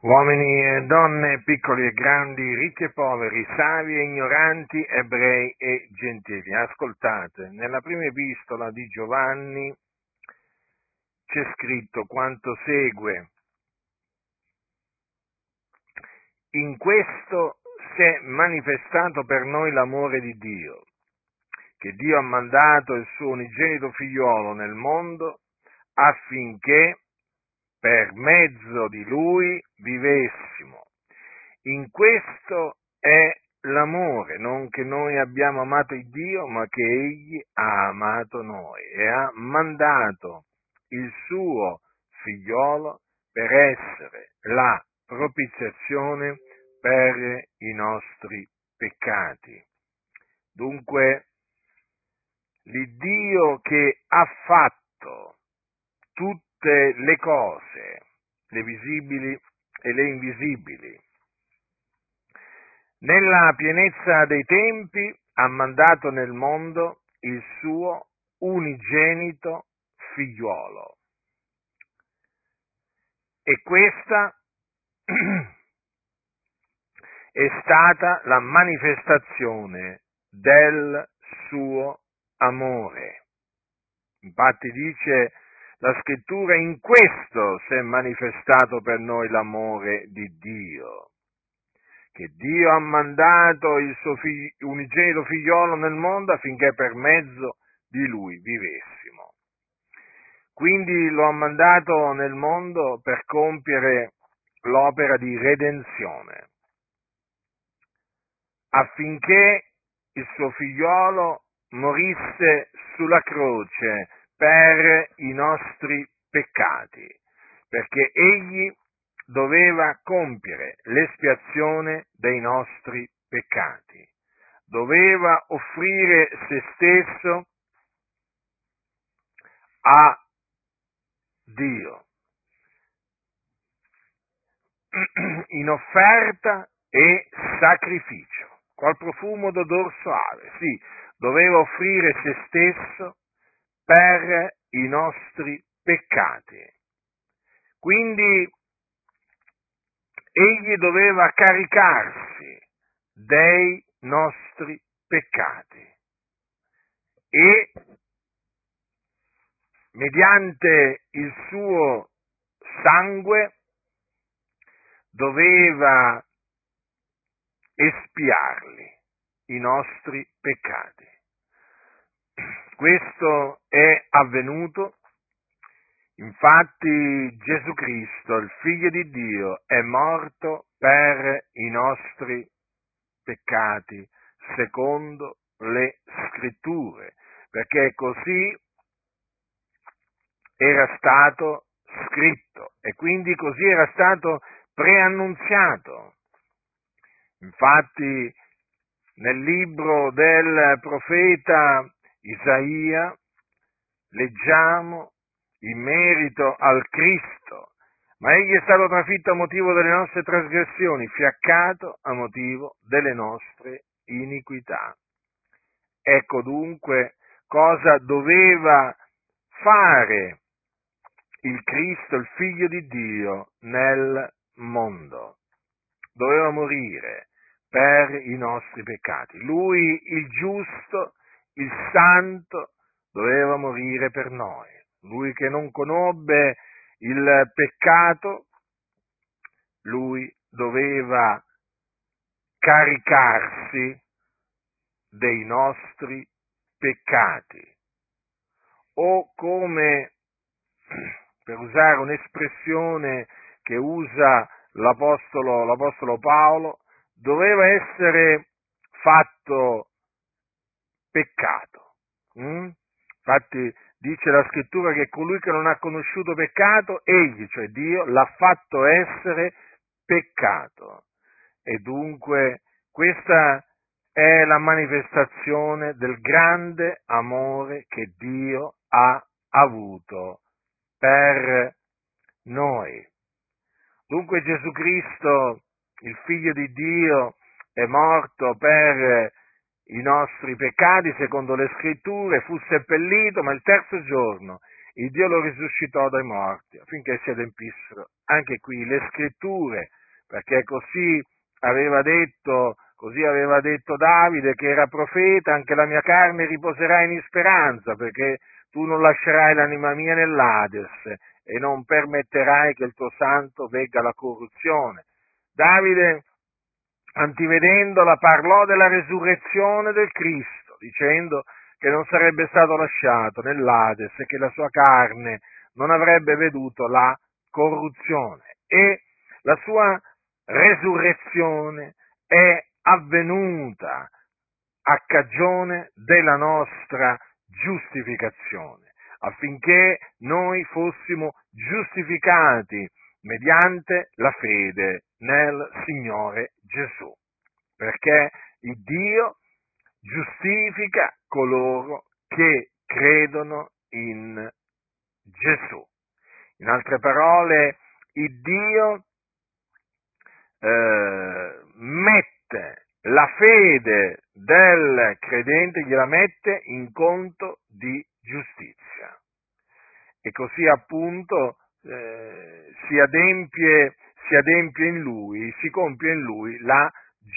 uomini e donne, piccoli e grandi, ricchi e poveri, savi e ignoranti, ebrei e gentili. Ascoltate, nella prima epistola di Giovanni c'è scritto quanto segue. In questo si è manifestato per noi l'amore di Dio, che Dio ha mandato il suo unigenito figliuolo nel mondo affinché per mezzo di lui vivessimo. In questo è l'amore, non che noi abbiamo amato il Dio, ma che Egli ha amato noi e ha mandato il suo figliolo per essere la propiziazione per i nostri peccati. Dunque, l'Iddio che ha fatto tutto tutte le cose, le visibili e le invisibili. Nella pienezza dei tempi ha mandato nel mondo il suo unigenito figliuolo. E questa è stata la manifestazione del suo amore. Infatti dice la scrittura in questo si è manifestato per noi l'amore di Dio, che Dio ha mandato il suo figlio, unigenito figliolo nel mondo affinché per mezzo di lui vivessimo. Quindi lo ha mandato nel mondo per compiere l'opera di redenzione, affinché il suo figliolo morisse sulla croce per i nostri peccati, perché egli doveva compiere l'espiazione dei nostri peccati, doveva offrire se stesso a Dio. In offerta e sacrificio, col profumo d'odor soave, sì, doveva offrire se stesso per i nostri peccati. Quindi egli doveva caricarsi dei nostri peccati e mediante il suo sangue doveva espiarli, i nostri peccati. Questo è avvenuto, infatti Gesù Cristo, il Figlio di Dio, è morto per i nostri peccati, secondo le scritture, perché così era stato scritto e quindi così era stato preannunziato. Infatti nel libro del profeta Isaia leggiamo in merito al Cristo, ma egli è stato trafitto a motivo delle nostre trasgressioni, fiaccato a motivo delle nostre iniquità. Ecco dunque cosa doveva fare il Cristo, il figlio di Dio, nel mondo. Doveva morire per i nostri peccati. Lui, il giusto, il santo doveva morire per noi. Lui che non conobbe il peccato, lui doveva caricarsi dei nostri peccati. O come, per usare un'espressione che usa l'Apostolo, l'Apostolo Paolo, doveva essere fatto peccato. Mm? Infatti dice la scrittura che colui che non ha conosciuto peccato, egli, cioè Dio, l'ha fatto essere peccato. E dunque questa è la manifestazione del grande amore che Dio ha avuto per noi. Dunque Gesù Cristo, il figlio di Dio, è morto per i nostri peccati secondo le scritture, fu seppellito, ma il terzo giorno il Dio lo risuscitò dai morti affinché si adempissero anche qui le scritture, perché così aveva detto, così aveva detto Davide che era profeta, anche la mia carne riposerà in speranza, perché tu non lascerai l'anima mia nell'Ades e non permetterai che il tuo santo vegga la corruzione. Davide, antivedendola, parlò della resurrezione del Cristo, dicendo che non sarebbe stato lasciato nell'Ades e che la sua carne non avrebbe veduto la corruzione. E la sua resurrezione è avvenuta a cagione della nostra giustificazione, affinché noi fossimo giustificati mediante la fede nel Signore Gesù, perché il Dio giustifica coloro che credono in Gesù. In altre parole, il Dio eh, mette la fede del credente, gliela mette in conto di giustizia. E così appunto eh, si, adempie, si adempie in lui, si compie in lui la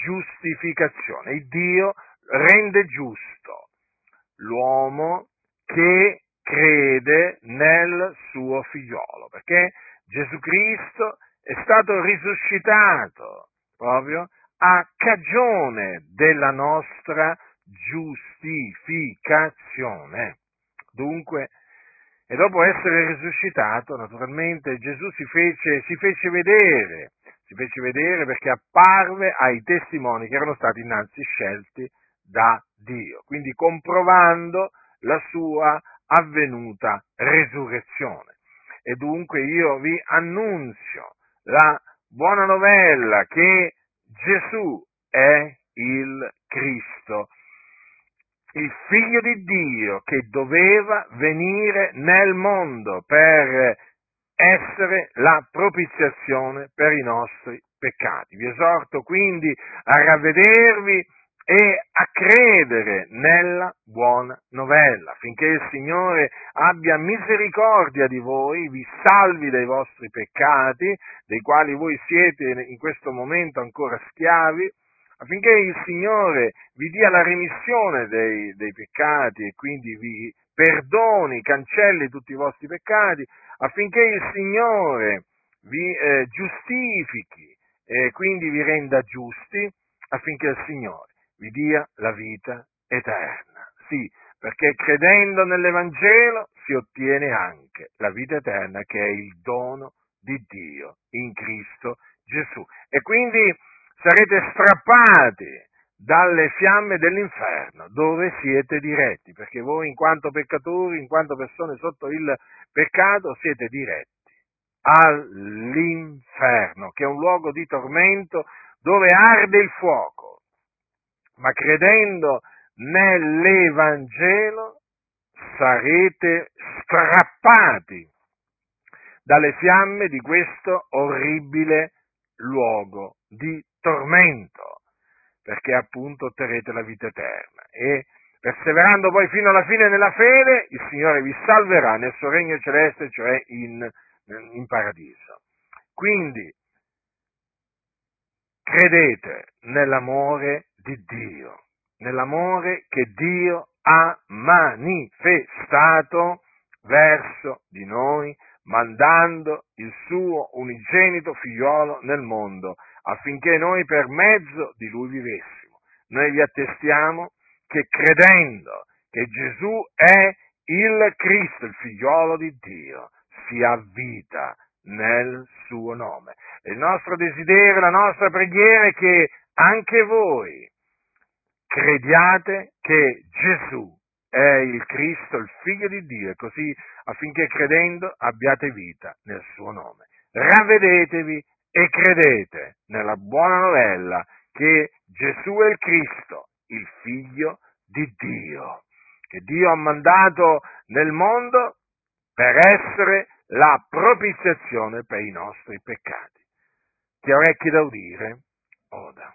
giustificazione. Il Dio rende giusto l'uomo che crede nel suo figliolo, perché Gesù Cristo è stato risuscitato proprio a cagione della nostra giustificazione. Dunque, e dopo essere risuscitato, naturalmente, Gesù si fece, si fece vedere, si fece vedere perché apparve ai testimoni che erano stati innanzi scelti da Dio, quindi comprovando la sua avvenuta resurrezione. E dunque io vi annunzio la buona novella che Gesù è il Cristo, il figlio di Dio che doveva venire nel mondo per essere la propiziazione per i nostri peccati. Vi esorto quindi a ravvedervi e a credere nella buona novella, affinché il Signore abbia misericordia di voi, vi salvi dai vostri peccati, dei quali voi siete in questo momento ancora schiavi, affinché il Signore vi dia la remissione dei, dei peccati e quindi vi perdoni, cancelli tutti i vostri peccati, affinché il Signore vi eh, giustifichi e quindi vi renda giusti, affinché il Signore vi dia la vita eterna. Sì, perché credendo nell'Evangelo si ottiene anche la vita eterna che è il dono di Dio in Cristo Gesù. E quindi sarete strappati dalle fiamme dell'inferno, dove siete diretti, perché voi in quanto peccatori, in quanto persone sotto il peccato, siete diretti all'inferno, che è un luogo di tormento dove arde il fuoco. Ma credendo nell'Evangelo sarete strappati dalle fiamme di questo orribile luogo di tormento, perché appunto otterrete la vita eterna e perseverando poi fino alla fine nella fede, il Signore vi salverà nel suo regno celeste, cioè in, in paradiso. Quindi credete nell'amore di Dio, nell'amore che Dio ha manifestato verso di noi, mandando il suo unigenito figliolo nel mondo, affinché noi per mezzo di lui vivessimo. Noi vi attestiamo che credendo che Gesù è il Cristo, il figliolo di Dio, si ha vita nel suo nome. Il nostro desiderio, la nostra preghiera è che anche voi crediate che Gesù è il Cristo, il Figlio di Dio, e così affinché credendo abbiate vita nel suo nome. Ravvedetevi e credete nella buona novella che Gesù è il Cristo, il Figlio di Dio, che Dio ha mandato nel mondo per essere la propiziazione per i nostri peccati. Ha orecchi da udire, oda.